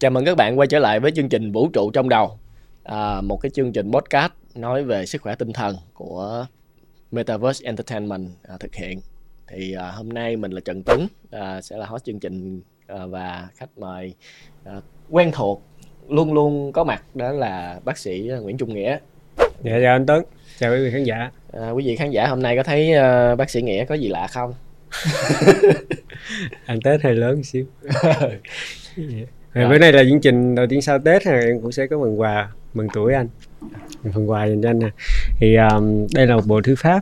Chào mừng các bạn quay trở lại với chương trình Vũ trụ trong đầu. À, một cái chương trình podcast nói về sức khỏe tinh thần của Metaverse Entertainment à, thực hiện. Thì à, hôm nay mình là Trần Tuấn à, sẽ là host chương trình à, và khách mời à, quen thuộc luôn luôn có mặt đó là bác sĩ Nguyễn Trung Nghĩa. Dạ chào anh Tuấn, chào quý vị khán giả. À, quý vị khán giả hôm nay có thấy à, bác sĩ Nghĩa có gì lạ không? Ăn Tết hơi lớn một xíu. Rồi. Bữa nay là chương trình đầu tiên sau Tết thì em cũng sẽ có phần quà mừng tuổi anh. Phần quà dành cho anh nè. Thì um, đây là một bộ thư pháp.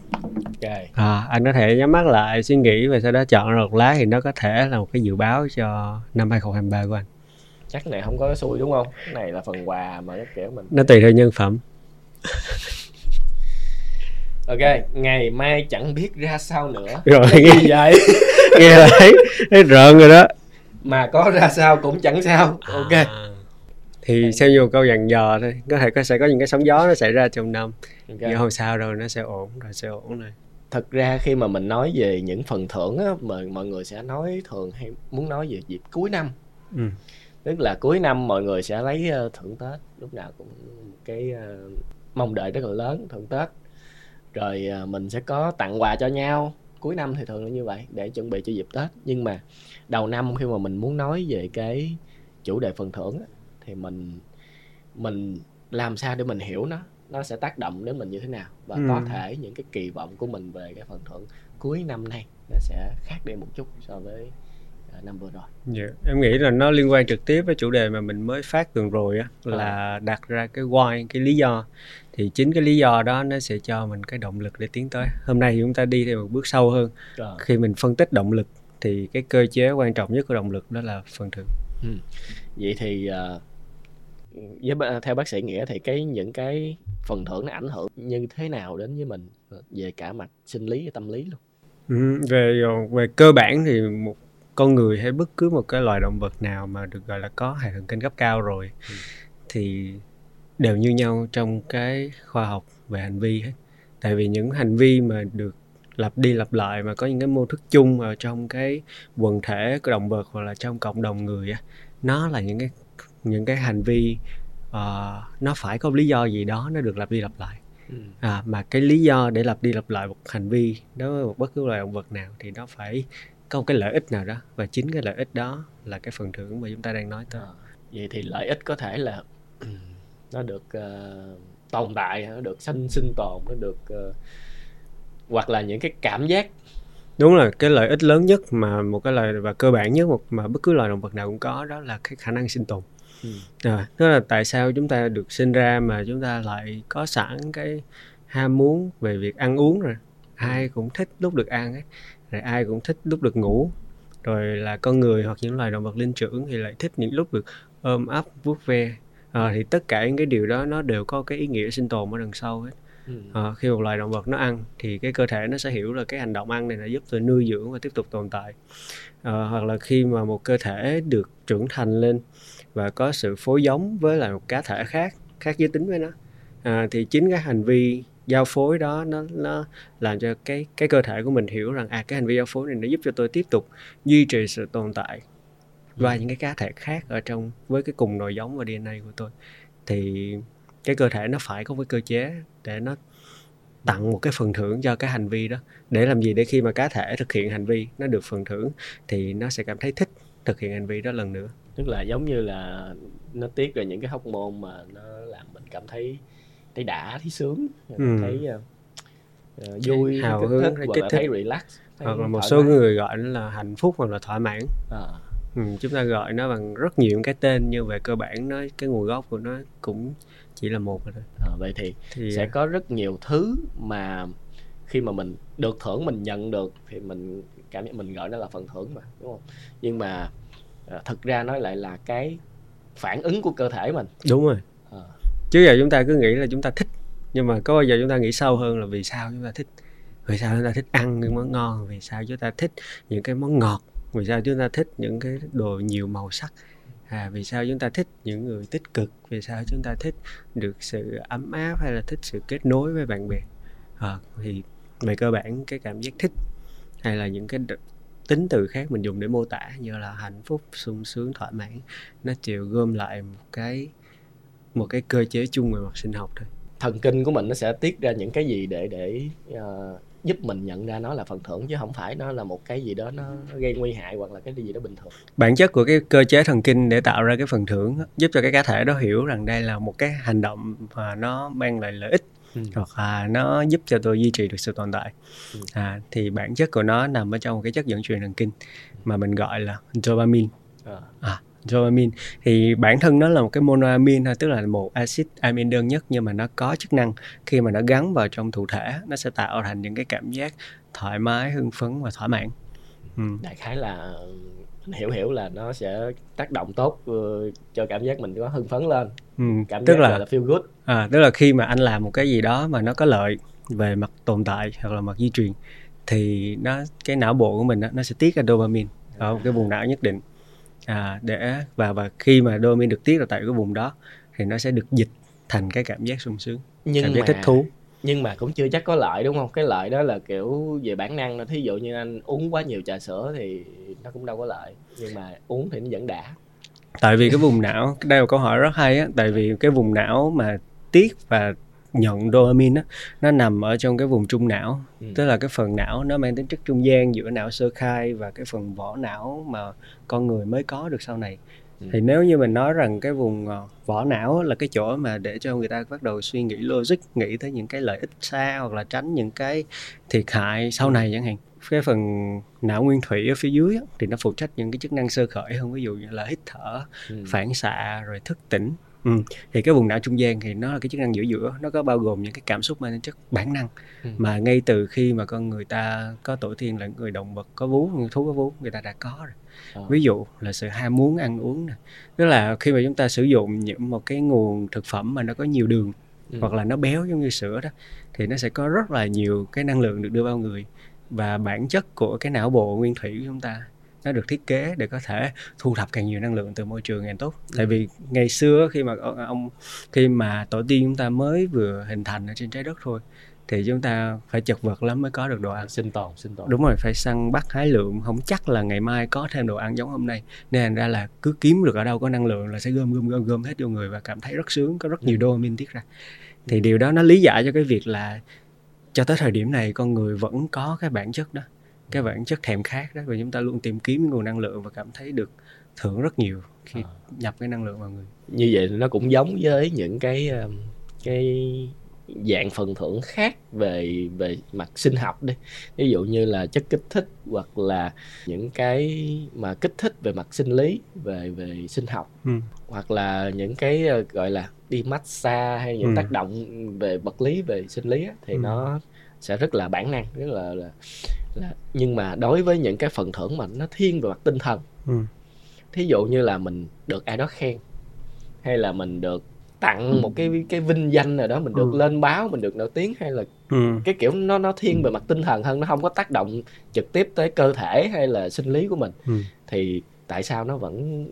Okay. à, anh có thể nhắm mắt lại suy nghĩ và sau đó chọn một lá thì nó có thể là một cái dự báo cho năm 2023 của anh. Chắc này không có xui đúng không? Cái này là phần quà mà nó kiểu mình nó tùy theo nhân phẩm. Ok ngày mai chẳng biết ra sao nữa. Rồi nghe vậy? nghe là thấy thấy rợn rồi đó mà có ra sao cũng chẳng sao. À. ok. À, thì xem vô câu dặn dò thôi. Có thể có sẽ có những cái sóng gió nó xảy ra trong năm okay. nhưng không sao đâu nó sẽ ổn rồi sẽ ổn này thật ra khi mà mình nói về những phần thưởng á mà mọi người sẽ nói thường hay muốn nói về dịp cuối năm. Ừ. tức là cuối năm mọi người sẽ lấy uh, thưởng tết. Lúc nào cũng cái uh, mong đợi rất là lớn thưởng tết. Rồi uh, mình sẽ có tặng quà cho nhau. Cuối năm thì thường là như vậy để chuẩn bị cho dịp tết. Nhưng mà đầu năm khi mà mình muốn nói về cái chủ đề phần thưởng thì mình mình làm sao để mình hiểu nó nó sẽ tác động đến mình như thế nào và ừ. có thể những cái kỳ vọng của mình về cái phần thưởng cuối năm nay nó sẽ khác đi một chút so với uh, năm vừa rồi. Yeah. Dạ, em nghĩ là nó liên quan trực tiếp với chủ đề mà mình mới phát tuần rồi á là à. đặt ra cái why cái lý do thì chính cái lý do đó nó sẽ cho mình cái động lực để tiến tới. Hôm nay thì chúng ta đi theo một bước sâu hơn. À. Khi mình phân tích động lực thì cái cơ chế quan trọng nhất của động lực đó là phần thưởng. Ừ. Vậy thì uh, với theo bác sĩ nghĩa thì cái những cái phần thưởng nó ảnh hưởng như thế nào đến với mình về cả mặt sinh lý và tâm lý luôn ừ, về về cơ bản thì một con người hay bất cứ một cái loài động vật nào mà được gọi là có hệ thần kinh cấp cao rồi ừ. thì đều như nhau trong cái khoa học về hành vi hết tại vì những hành vi mà được lặp đi lặp lại mà có những cái mô thức chung ở trong cái quần thể của động vật hoặc là trong cộng đồng người á nó là những cái những cái hành vi uh, nó phải có lý do gì đó nó được lặp đi lặp lại ừ. à, mà cái lý do để lặp đi lặp lại một hành vi đối với một bất cứ loài động vật nào thì nó phải có một cái lợi ích nào đó và chính cái lợi ích đó là cái phần thưởng mà chúng ta đang nói tới à, vậy thì lợi ích có thể là nó được uh, tồn tại nó được sinh sinh tồn nó được uh, hoặc là những cái cảm giác. Đúng là cái lợi ích lớn nhất mà một cái lời và cơ bản nhất mà bất cứ loài động vật nào cũng có đó là cái khả năng sinh tồn. Ừ. à, tức là tại sao chúng ta được sinh ra mà chúng ta lại có sẵn cái ham muốn về việc ăn uống rồi. Ai cũng thích lúc được ăn ấy rồi ai cũng thích lúc được ngủ. Rồi là con người hoặc những loài động vật linh trưởng thì lại thích những lúc được ôm ấp vuốt ve. À, thì tất cả những cái điều đó nó đều có cái ý nghĩa sinh tồn ở đằng sau hết à, khi một loài động vật nó ăn thì cái cơ thể nó sẽ hiểu là cái hành động ăn này là giúp tôi nuôi dưỡng và tiếp tục tồn tại. À, hoặc là khi mà một cơ thể được trưởng thành lên và có sự phối giống với lại một cá thể khác khác giới tính với nó à, thì chính cái hành vi giao phối đó nó nó làm cho cái cái cơ thể của mình hiểu rằng à cái hành vi giao phối này nó giúp cho tôi tiếp tục duy trì sự tồn tại và những cái cá thể khác ở trong với cái cùng nòi giống và DNA của tôi. Thì cái cơ thể nó phải có cái cơ chế để nó tặng một cái phần thưởng cho cái hành vi đó để làm gì để khi mà cá thể thực hiện hành vi nó được phần thưởng thì nó sẽ cảm thấy thích thực hiện hành vi đó lần nữa tức là giống như là nó tiết ra những cái hóc môn mà nó làm mình cảm thấy thấy đã thấy sướng ừ. thấy uh, vui hào hứng thích, hoặc là thấy relax thấy hoặc là một số mái. người gọi nó là hạnh phúc hoặc là thỏa mãn à. ừ, chúng ta gọi nó bằng rất nhiều cái tên nhưng về cơ bản nó cái nguồn gốc của nó cũng chỉ là một rồi thôi. À, vậy thì, thì sẽ à. có rất nhiều thứ mà khi mà mình được thưởng mình nhận được thì mình cảm nhận mình gọi nó là phần thưởng mà đúng không? Nhưng mà à, thực ra nó lại là cái phản ứng của cơ thể mình. Đúng rồi. À. chứ giờ chúng ta cứ nghĩ là chúng ta thích nhưng mà có bao giờ chúng ta nghĩ sâu hơn là vì sao chúng ta thích? Vì sao chúng ta thích ăn những món ngon? Vì sao chúng ta thích những cái món ngọt? Vì sao chúng ta thích những cái đồ nhiều màu sắc à vì sao chúng ta thích những người tích cực? Vì sao chúng ta thích được sự ấm áp hay là thích sự kết nối với bạn bè? À, thì về cơ bản cái cảm giác thích hay là những cái tính từ khác mình dùng để mô tả như là hạnh phúc sung sướng thỏa mãn nó chịu gom lại một cái một cái cơ chế chung về mặt sinh học thôi. Thần kinh của mình nó sẽ tiết ra những cái gì để để uh, giúp mình nhận ra nó là phần thưởng chứ không phải nó là một cái gì đó nó, gây nguy hại hoặc là cái gì đó bình thường bản chất của cái cơ chế thần kinh để tạo ra cái phần thưởng giúp cho cái cá thể đó hiểu rằng đây là một cái hành động mà nó mang lại lợi ích ừ. hoặc là nó giúp cho tôi duy trì được sự tồn tại ừ. à, thì bản chất của nó nằm ở trong một cái chất dẫn truyền thần kinh mà mình gọi là dopamine à. À, dopamine thì bản thân nó là một cái monoamine thôi tức là một axit amin đơn nhất nhưng mà nó có chức năng khi mà nó gắn vào trong thụ thể nó sẽ tạo thành những cái cảm giác thoải mái hưng phấn và thỏa mãn. Ừ. đại khái là hiểu hiểu là nó sẽ tác động tốt uh, cho cảm giác mình có hưng phấn lên. Ừ, cảm tức giác là, là feel good. À, tức là khi mà anh làm một cái gì đó mà nó có lợi về mặt tồn tại hoặc là mặt di truyền thì nó cái não bộ của mình đó, nó sẽ tiết ra dopamine ở một cái vùng não nhất định à, để và và khi mà dopamine được tiết ra tại cái vùng đó thì nó sẽ được dịch thành cái cảm giác sung sướng nhưng cảm giác mà, thích thú. nhưng mà cũng chưa chắc có lợi đúng không? Cái lợi đó là kiểu về bản năng thí dụ như anh uống quá nhiều trà sữa thì nó cũng đâu có lợi nhưng mà uống thì nó vẫn đã. Tại vì cái vùng não đây là câu hỏi rất hay á. Tại vì cái vùng não mà tiết và nhận dopamine á nó nằm ở trong cái vùng trung não ừ. tức là cái phần não nó mang tính chất trung gian giữa não sơ khai và cái phần vỏ não mà con người mới có được sau này ừ. thì nếu như mình nói rằng cái vùng ờ, vỏ não là cái chỗ mà để cho người ta bắt đầu suy nghĩ logic nghĩ tới những cái lợi ích xa hoặc là tránh những cái thiệt hại sau ừ. này chẳng hạn cái phần não nguyên thủy ở phía dưới á, thì nó phụ trách những cái chức năng sơ khởi hơn ví dụ như là hít thở ừ. phản xạ rồi thức tỉnh Ừ. thì cái vùng não trung gian thì nó là cái chức năng giữa giữa nó có bao gồm những cái cảm xúc mang chất bản năng ừ. mà ngay từ khi mà con người ta có tổ tiên là người động vật có vú người thú có vú người ta đã có rồi à. ví dụ là sự ham muốn ăn uống này tức là khi mà chúng ta sử dụng những một cái nguồn thực phẩm mà nó có nhiều đường ừ. hoặc là nó béo giống như sữa đó thì nó sẽ có rất là nhiều cái năng lượng được đưa vào người và bản chất của cái não bộ nguyên thủy của chúng ta nó được thiết kế để có thể thu thập càng nhiều năng lượng từ môi trường càng tốt. Tại vì ngày xưa khi mà ông khi mà tổ tiên chúng ta mới vừa hình thành ở trên trái đất thôi thì chúng ta phải chật vật lắm mới có được đồ ăn. Sinh tồn sinh tồn. Đúng rồi phải săn bắt hái lượm. Không chắc là ngày mai có thêm đồ ăn giống hôm nay. Nên thành ra là cứ kiếm được ở đâu có năng lượng là sẽ gom gom gom gom hết vô người và cảm thấy rất sướng có rất nhiều dopamine tiết ra. Thì điều đó nó lý giải cho cái việc là cho tới thời điểm này con người vẫn có cái bản chất đó cái bản chất thèm khát đó và chúng ta luôn tìm kiếm nguồn năng lượng và cảm thấy được thưởng rất nhiều khi à. nhập cái năng lượng vào người như vậy nó cũng giống với những cái um, cái dạng phần thưởng khác về về mặt sinh học đi ví dụ như là chất kích thích hoặc là những cái mà kích thích về mặt sinh lý về về sinh học ừ. hoặc là những cái ờ, gọi là đi massage hay những ừ. tác động về vật lý về sinh lý á, thì ừ. nó sẽ rất là bản năng rất là, là là nhưng mà đối với những cái phần thưởng mà nó thiên về mặt tinh thần ừ. thí dụ như là mình được ai đó khen hay là mình được tặng ừ. một cái cái vinh danh nào đó mình được ừ. lên báo mình được nổi tiếng hay là ừ. cái kiểu nó nó thiên về mặt tinh thần hơn nó không có tác động trực tiếp tới cơ thể hay là sinh lý của mình ừ. thì tại sao nó vẫn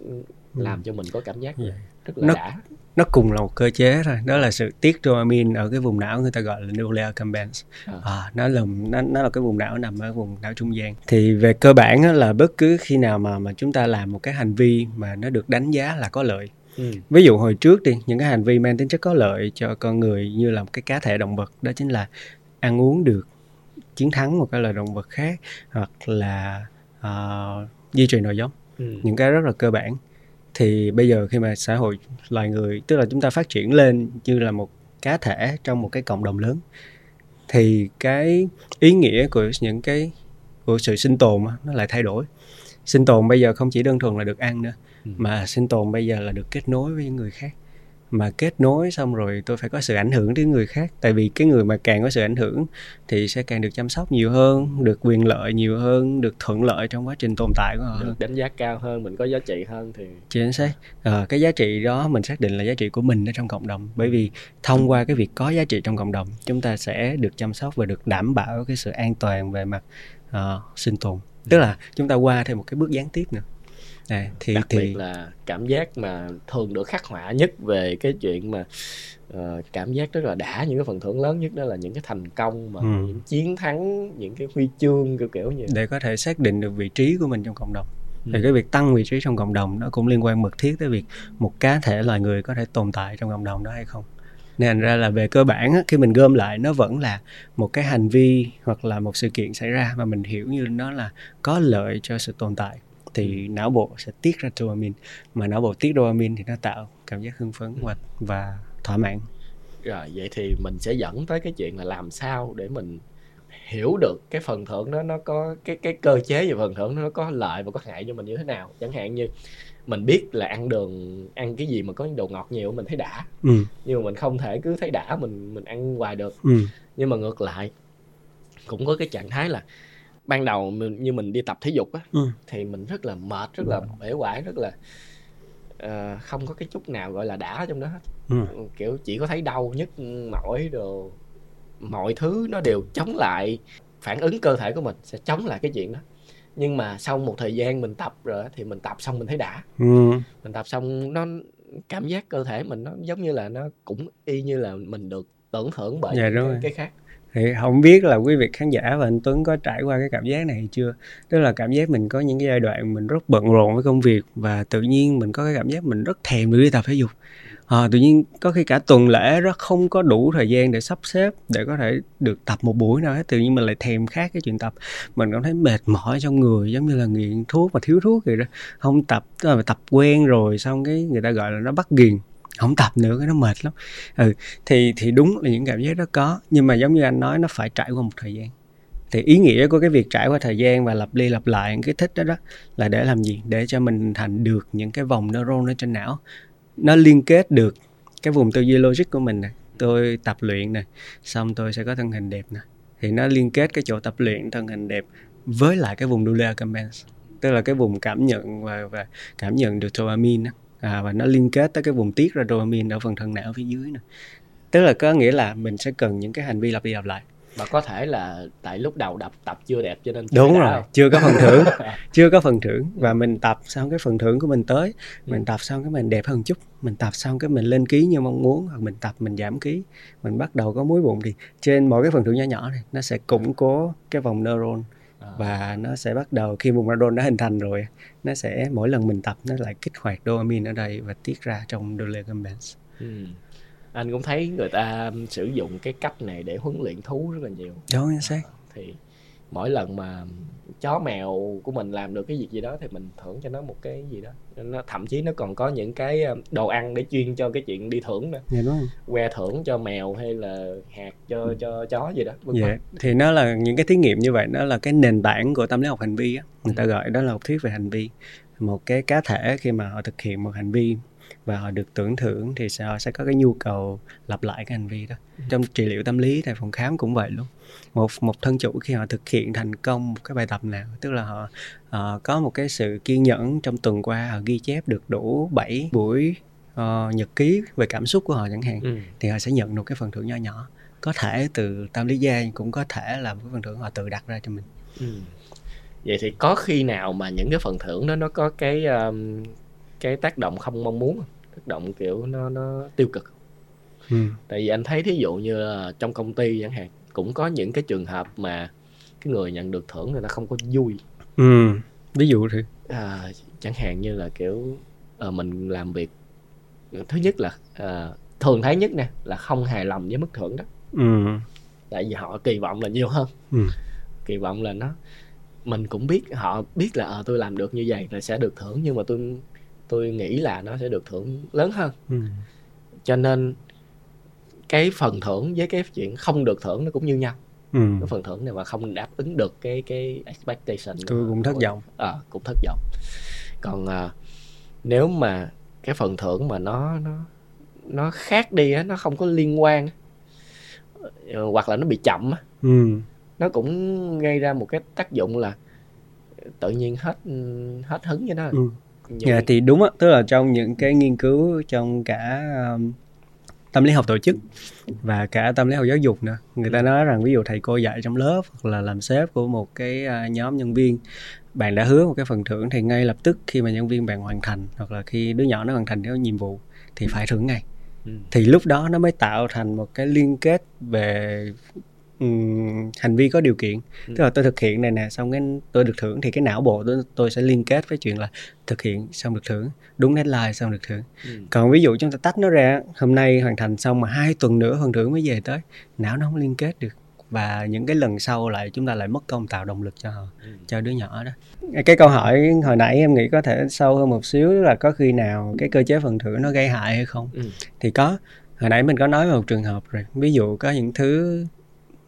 ừ. làm cho mình có cảm giác yeah. Rất là nó, đã. nó cùng là một cơ chế thôi. Đó là sự tiết dopamine ở cái vùng não người ta gọi là nuclear accumbens. À. à, nó là nó, nó là cái vùng não nằm ở vùng não trung gian. Thì về cơ bản là bất cứ khi nào mà mà chúng ta làm một cái hành vi mà nó được đánh giá là có lợi. Ừ. ví dụ hồi trước đi những cái hành vi mang tính chất có lợi cho con người như là một cái cá thể động vật đó chính là ăn uống được chiến thắng một cái loài động vật khác hoặc là uh, duy trì nòi giống. Ừ. những cái rất là cơ bản thì bây giờ khi mà xã hội loài người tức là chúng ta phát triển lên như là một cá thể trong một cái cộng đồng lớn thì cái ý nghĩa của những cái của sự sinh tồn nó lại thay đổi sinh tồn bây giờ không chỉ đơn thuần là được ăn nữa ừ. mà sinh tồn bây giờ là được kết nối với những người khác mà kết nối xong rồi tôi phải có sự ảnh hưởng đến người khác. Tại vì cái người mà càng có sự ảnh hưởng thì sẽ càng được chăm sóc nhiều hơn được quyền lợi nhiều hơn được thuận lợi trong quá trình tồn tại của họ được đánh giá cao hơn mình có giá trị hơn thì chính xác. À, cái giá trị đó mình xác định là giá trị của mình ở trong cộng đồng. Bởi vì thông qua cái việc có giá trị trong cộng đồng chúng ta sẽ được chăm sóc và được đảm bảo cái sự an toàn về mặt uh, sinh tồn. Tức là chúng ta qua thêm một cái bước gián tiếp nữa à, thì đặc thì... biệt là cảm giác mà thường được khắc họa nhất về cái chuyện mà uh, cảm giác rất là đã những cái phần thưởng lớn nhất đó là những cái thành công mà ừ. những chiến thắng những cái huy chương kiểu kiểu như để có thể xác định được vị trí của mình trong cộng đồng ừ. thì cái việc tăng vị trí trong cộng đồng nó cũng liên quan mật thiết tới việc một cá thể loài người có thể tồn tại trong cộng đồng đó hay không nên ra là về cơ bản á, khi mình gom lại nó vẫn là một cái hành vi hoặc là một sự kiện xảy ra mà mình hiểu như nó là có lợi cho sự tồn tại thì não bộ sẽ tiết ra dopamine. Mà não bộ tiết dopamine thì nó tạo cảm giác hưng phấn và và thỏa mãn. Rồi vậy thì mình sẽ dẫn tới cái chuyện là làm sao để mình hiểu được cái phần thưởng đó nó có cái cái cơ chế về phần thưởng nó có lợi và có hại cho mình như thế nào. Chẳng hạn như mình biết là ăn đường ăn cái gì mà có đồ ngọt nhiều mình thấy đã. Ừ. nhưng mà mình không thể cứ thấy đã mình mình ăn hoài được. Ừ. nhưng mà ngược lại cũng có cái trạng thái là ban đầu mình, như mình đi tập thể dục á ừ. thì mình rất là mệt rất là bể quải rất là uh, không có cái chút nào gọi là đã trong đó hết ừ. kiểu chỉ có thấy đau nhức mỏi đồ mọi thứ nó đều chống lại phản ứng cơ thể của mình sẽ chống lại cái chuyện đó nhưng mà sau một thời gian mình tập rồi thì mình tập xong mình thấy đã ừ. mình tập xong nó cảm giác cơ thể mình nó giống như là nó cũng y như là mình được tưởng thưởng bởi dạ, cái, cái khác thì không biết là quý vị khán giả và anh Tuấn có trải qua cái cảm giác này hay chưa? Tức là cảm giác mình có những cái giai đoạn mình rất bận rộn với công việc và tự nhiên mình có cái cảm giác mình rất thèm được đi tập thể dục. À, tự nhiên có khi cả tuần lễ rất không có đủ thời gian để sắp xếp để có thể được tập một buổi nào hết tự nhiên mình lại thèm khác cái chuyện tập. Mình cảm thấy mệt mỏi trong người giống như là nghiện thuốc và thiếu thuốc vậy đó. Không tập tức là tập quen rồi xong cái người ta gọi là nó bắt ghiền không tập nữa cái nó mệt lắm. Ừ thì thì đúng là những cảm giác đó có nhưng mà giống như anh nói nó phải trải qua một thời gian. Thì ý nghĩa của cái việc trải qua thời gian và lặp đi lặp lại những cái thích đó đó là để làm gì? Để cho mình thành được những cái vòng neuron ở trên não. Nó liên kết được cái vùng tư duy logic của mình này tôi tập luyện này xong tôi sẽ có thân hình đẹp nè. Thì nó liên kết cái chỗ tập luyện thân hình đẹp với lại cái vùng dulea tức là cái vùng cảm nhận và, và cảm nhận được dopamine à, và nó liên kết tới cái vùng tiết ra dopamine ở phần thân não phía dưới nè tức là có nghĩa là mình sẽ cần những cái hành vi lặp đi lặp lại và có thể là tại lúc đầu đập tập chưa đẹp cho nên đúng rồi không? chưa có phần thưởng chưa có phần thưởng và mình tập xong cái phần thưởng của mình tới ừ. mình tập xong cái mình đẹp hơn chút mình tập xong cái mình lên ký như mong muốn hoặc mình tập mình giảm ký mình bắt đầu có múi bụng thì trên mỗi cái phần thưởng nhỏ nhỏ này nó sẽ củng cố cái vòng neuron à. và nó sẽ bắt đầu khi vùng neuron đã hình thành rồi nó sẽ mỗi lần mình tập nó lại kích hoạt dopamine ở đây và tiết ra trong dopamine ừ. Anh cũng thấy người ta sử dụng cái cách này để huấn luyện thú rất là nhiều. Đúng chính xác. Thì mỗi lần mà chó mèo của mình làm được cái việc gì đó thì mình thưởng cho nó một cái gì đó nó thậm chí nó còn có những cái ờ, đồ ăn để chuyên cho cái chuyện đi thưởng nữa dạ, đúng que thưởng cho mèo hay là hạt cho ừ. cho chó gì đó dạ. thì nó là những cái thí nghiệm như vậy nó là cái nền tảng của tâm lý học hành vi á người ta ừ. gọi đó là học thuyết về hành vi một cái cá thể khi mà họ thực hiện một hành vi và họ được tưởng thưởng thì họ sẽ có cái nhu cầu lặp lại cái hành vi đó ừ. trong trị liệu tâm lý tại phòng khám cũng vậy luôn một một thân chủ khi họ thực hiện thành công một cái bài tập nào tức là họ uh, có một cái sự kiên nhẫn trong tuần qua họ ghi chép được đủ 7 buổi uh, nhật ký về cảm xúc của họ chẳng hạn ừ. thì họ sẽ nhận được cái phần thưởng nhỏ nhỏ có thể từ tâm lý gia cũng có thể là một cái phần thưởng họ tự đặt ra cho mình ừ. vậy thì có khi nào mà những cái phần thưởng đó nó có cái um, cái tác động không mong muốn tác động kiểu nó nó tiêu cực ừ. tại vì anh thấy thí dụ như là trong công ty chẳng hạn cũng có những cái trường hợp mà cái người nhận được thưởng người ta không có vui ừ. ví dụ thì à, chẳng hạn như là kiểu à, mình làm việc thứ nhất là à, thường thấy nhất nè là không hài lòng với mức thưởng đó ừ. tại vì họ kỳ vọng là nhiều hơn ừ. kỳ vọng là nó mình cũng biết họ biết là à, tôi làm được như vậy là sẽ được thưởng nhưng mà tôi tôi nghĩ là nó sẽ được thưởng lớn hơn ừ. cho nên cái phần thưởng với cái chuyện không được thưởng nó cũng như nhau. Ừ. cái phần thưởng này mà không đáp ứng được cái cái expectation tôi cũng thất vọng. À, cũng thất vọng. Còn à, nếu mà cái phần thưởng mà nó nó nó khác đi á nó không có liên quan ờ, hoặc là nó bị chậm á ừ. nó cũng gây ra một cái tác dụng là tự nhiên hết hết hứng với nó. Ừ. Dạ thì đúng á tức là trong những cái nghiên cứu trong cả um, tâm lý học tổ chức và cả tâm lý học giáo dục nữa người ta nói rằng ví dụ thầy cô dạy trong lớp hoặc là làm sếp của một cái uh, nhóm nhân viên bạn đã hứa một cái phần thưởng thì ngay lập tức khi mà nhân viên bạn hoàn thành hoặc là khi đứa nhỏ nó hoàn thành cái nhiệm vụ thì phải thưởng ngay ừ. thì lúc đó nó mới tạo thành một cái liên kết về um, hành vi có điều kiện ừ. tức là tôi thực hiện này nè xong cái tôi được thưởng thì cái não bộ tôi, tôi sẽ liên kết với chuyện là thực hiện xong được thưởng đúng deadline xong được thưởng ừ. còn ví dụ chúng ta tách nó ra hôm nay hoàn thành xong mà hai tuần nữa phần thưởng mới về tới não nó không liên kết được và những cái lần sau lại chúng ta lại mất công tạo động lực cho họ ừ. cho đứa nhỏ đó cái câu hỏi hồi nãy em nghĩ có thể sâu hơn một xíu là có khi nào cái cơ chế phần thưởng nó gây hại hay không ừ. thì có hồi nãy mình có nói một trường hợp rồi ví dụ có những thứ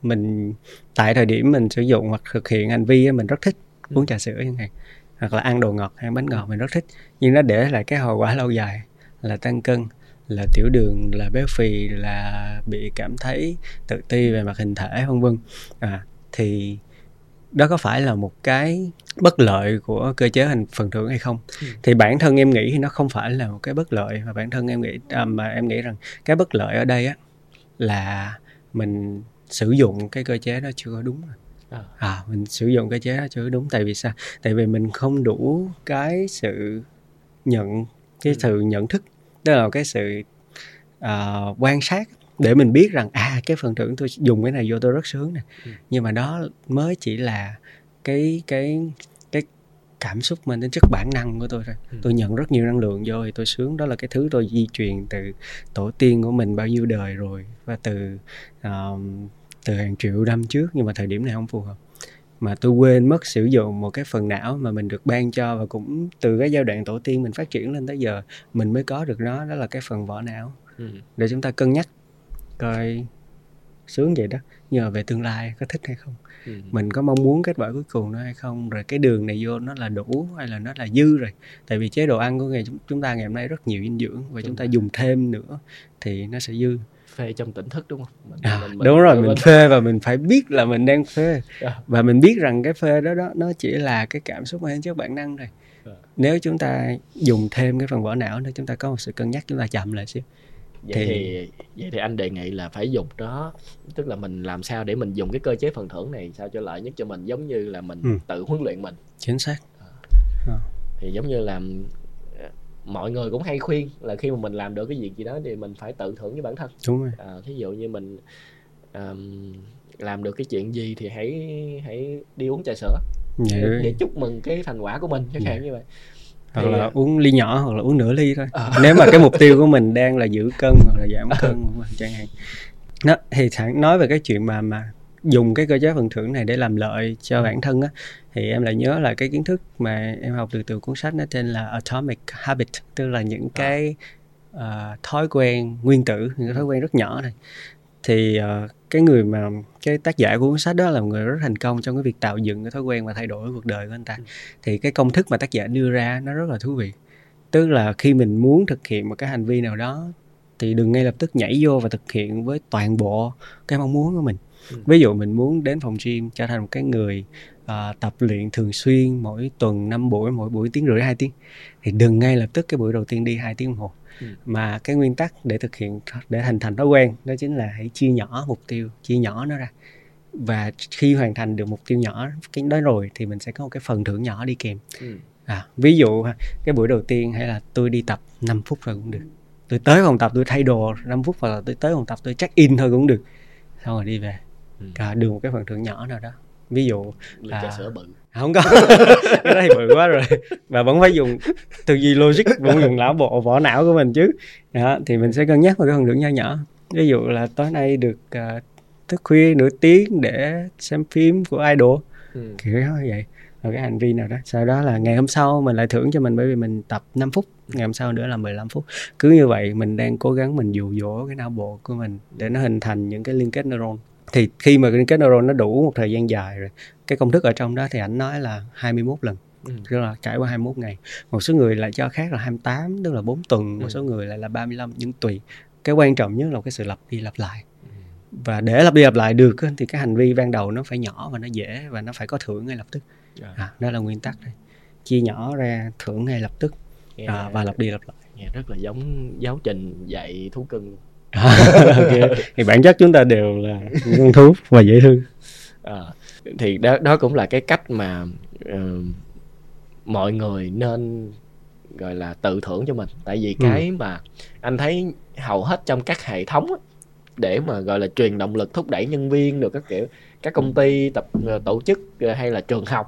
mình tại thời điểm mình sử dụng hoặc thực hiện hành vi mình rất thích ừ. uống trà sữa chẳng hạn hoặc là ăn đồ ngọt hay bánh ngọt mình rất thích nhưng nó để lại cái hậu quả lâu dài là tăng cân là tiểu đường là béo phì là bị cảm thấy tự ti về mặt hình thể vân vân à, thì đó có phải là một cái bất lợi của cơ chế hình phần thưởng hay không ừ. thì bản thân em nghĩ thì nó không phải là một cái bất lợi mà bản thân em nghĩ à, mà em nghĩ rằng cái bất lợi ở đây á là mình sử dụng cái cơ chế đó chưa đúng à. à mình sử dụng cơ chế đó chưa đúng tại vì sao tại vì mình không đủ cái sự nhận cái ừ. sự nhận thức đó là cái sự uh, quan sát để mình biết rằng à cái phần thưởng tôi dùng cái này vô tôi rất sướng nè ừ. nhưng mà đó mới chỉ là cái cái cảm xúc mình đến chất bản năng của tôi thôi. Ừ. tôi nhận rất nhiều năng lượng vô thì tôi sướng. Đó là cái thứ tôi di truyền từ tổ tiên của mình bao nhiêu đời rồi và từ uh, từ hàng triệu năm trước nhưng mà thời điểm này không phù hợp. Mà tôi quên mất sử dụng một cái phần não mà mình được ban cho và cũng từ cái giai đoạn tổ tiên mình phát triển lên tới giờ mình mới có được nó. Đó là cái phần vỏ não. Ừ. để chúng ta cân nhắc coi sướng vậy đó. Nhưng mà về tương lai có thích hay không ừ. mình có mong muốn kết quả cuối cùng nó hay không rồi cái đường này vô nó là đủ hay là nó là dư rồi tại vì chế độ ăn của ngày chúng ta ngày hôm nay rất nhiều dinh dưỡng và đúng chúng ta dùng thêm nữa thì nó sẽ dư phê trong tỉnh thức đúng không mình, à, mình, mình đúng rồi mình phê và mình phải biết là mình đang phê. Dạ. và mình biết rằng cái phê đó đó nó chỉ là cái cảm xúc hay chất bản năng yeah. Dạ. nếu chúng ta dùng thêm cái phần vỏ não nữa chúng ta có một sự cân nhắc chúng ta chậm lại xíu vậy thì... thì vậy thì anh đề nghị là phải dùng đó tức là mình làm sao để mình dùng cái cơ chế phần thưởng này sao cho lợi nhất cho mình giống như là mình ừ. tự huấn luyện mình chính xác à. thì giống như là mọi người cũng hay khuyên là khi mà mình làm được cái việc gì đó thì mình phải tự thưởng với bản thân đúng rồi à, thí dụ như mình um, làm được cái chuyện gì thì hãy hãy đi uống trà sữa dạ. để, để chúc mừng cái thành quả của mình chẳng hạn dạ. như vậy hoặc thì... là à, uống ly nhỏ hoặc là uống nửa ly thôi à. nếu mà cái mục tiêu của mình đang là giữ cân hoặc là giảm cân chẳng hạn nó thì thẳng nói về cái chuyện mà mà dùng cái cơ chế phần thưởng này để làm lợi cho ừ. bản thân á thì em lại nhớ là cái kiến thức mà em học được từ cuốn sách nó tên là Atomic Habit tức là những à. cái uh, thói quen nguyên tử những cái thói quen rất nhỏ này thì uh, cái người mà cái tác giả của cuốn sách đó là một người rất thành công trong cái việc tạo dựng cái thói quen và thay đổi cuộc đời của anh ta ừ. thì cái công thức mà tác giả đưa ra nó rất là thú vị tức là khi mình muốn thực hiện một cái hành vi nào đó thì đừng ngay lập tức nhảy vô và thực hiện với toàn bộ cái mong muốn của mình ừ. ví dụ mình muốn đến phòng gym trở thành một cái người uh, tập luyện thường xuyên mỗi tuần 5 buổi mỗi buổi tiếng rưỡi hai tiếng thì đừng ngay lập tức cái buổi đầu tiên đi hai tiếng đồng hồ ừ. mà cái nguyên tắc để thực hiện để hình thành thói quen đó chính là hãy chia nhỏ mục tiêu chia nhỏ nó ra và khi hoàn thành được mục tiêu nhỏ cái đó rồi thì mình sẽ có một cái phần thưởng nhỏ đi kèm ừ. à, ví dụ cái buổi đầu tiên hay là tôi đi tập 5 phút rồi cũng được tôi tới phòng tập tôi thay đồ 5 phút hoặc là tôi tới phòng tập tôi check in thôi cũng được xong rồi đi về ừ. cả được một cái phần thưởng nhỏ nào đó ví dụ là trà sữa bự. không có. Cái đó thì bự quá rồi. Và vẫn phải dùng tư duy logic vẫn dùng não bộ vỏ não của mình chứ. Đó, thì mình sẽ cân nhắc vào cái phần thưởng nhỏ nhỏ. Ví dụ là tối nay được uh, thức khuya nửa tiếng để xem phim của idol. Ừ. kiểu đó vậy. Là cái hành vi nào đó. Sau đó là ngày hôm sau mình lại thưởng cho mình bởi vì mình tập 5 phút. Ngày hôm sau nữa là 15 phút. Cứ như vậy mình đang cố gắng mình dụ dỗ cái não bộ của mình để nó hình thành những cái liên kết neuron thì khi mà liên kết neuron nó đủ một thời gian dài rồi cái công thức ở trong đó thì ảnh nói là 21 lần ừ. tức là trải qua 21 ngày một số người lại cho khác là 28 tức là 4 tuần ừ. một số người lại là 35 nhưng tùy cái quan trọng nhất là cái sự lặp đi lặp lại ừ. và để lặp đi lặp lại được thì cái hành vi ban đầu nó phải nhỏ và nó dễ và nó phải có thưởng ngay lập tức yeah. Dạ. à, đó là nguyên tắc này chia nhỏ ra thưởng ngay lập tức yeah. à, và lặp đi lặp lại yeah, rất là giống giáo trình dạy thú cưng okay. thì bản chất chúng ta đều là con thú và dễ thương à, thì đó đó cũng là cái cách mà uh, mọi người nên gọi là tự thưởng cho mình tại vì ừ. cái mà anh thấy hầu hết trong các hệ thống để mà gọi là truyền động lực thúc đẩy nhân viên được các kiểu các công ty tập ờ, tổ chức hay là trường học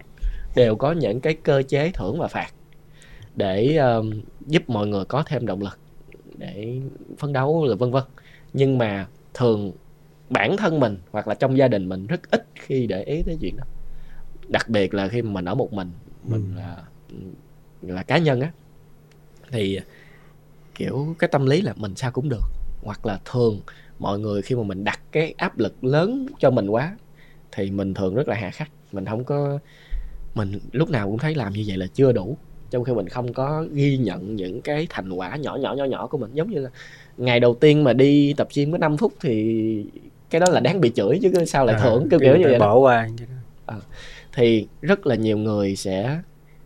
đều có những cái cơ chế thưởng và phạt để uh, giúp mọi người có thêm động lực để phấn đấu là vân vân. Nhưng mà thường bản thân mình hoặc là trong gia đình mình rất ít khi để ý tới chuyện đó. Đặc biệt là khi mà mình ở một mình mình ừ. là là cá nhân á thì kiểu cái tâm lý là mình sao cũng được. Hoặc là thường mọi người khi mà mình đặt cái áp lực lớn cho mình quá thì mình thường rất là hà khắc. Mình không có mình lúc nào cũng thấy làm như vậy là chưa đủ trong khi mình không có ghi nhận những cái thành quả nhỏ nhỏ nhỏ nhỏ của mình. Giống như là ngày đầu tiên mà đi tập gym có 5 phút thì cái đó là đáng bị chửi chứ sao lại à, thưởng kiểu kiểu như vậy bỏ qua à, thì rất là nhiều người sẽ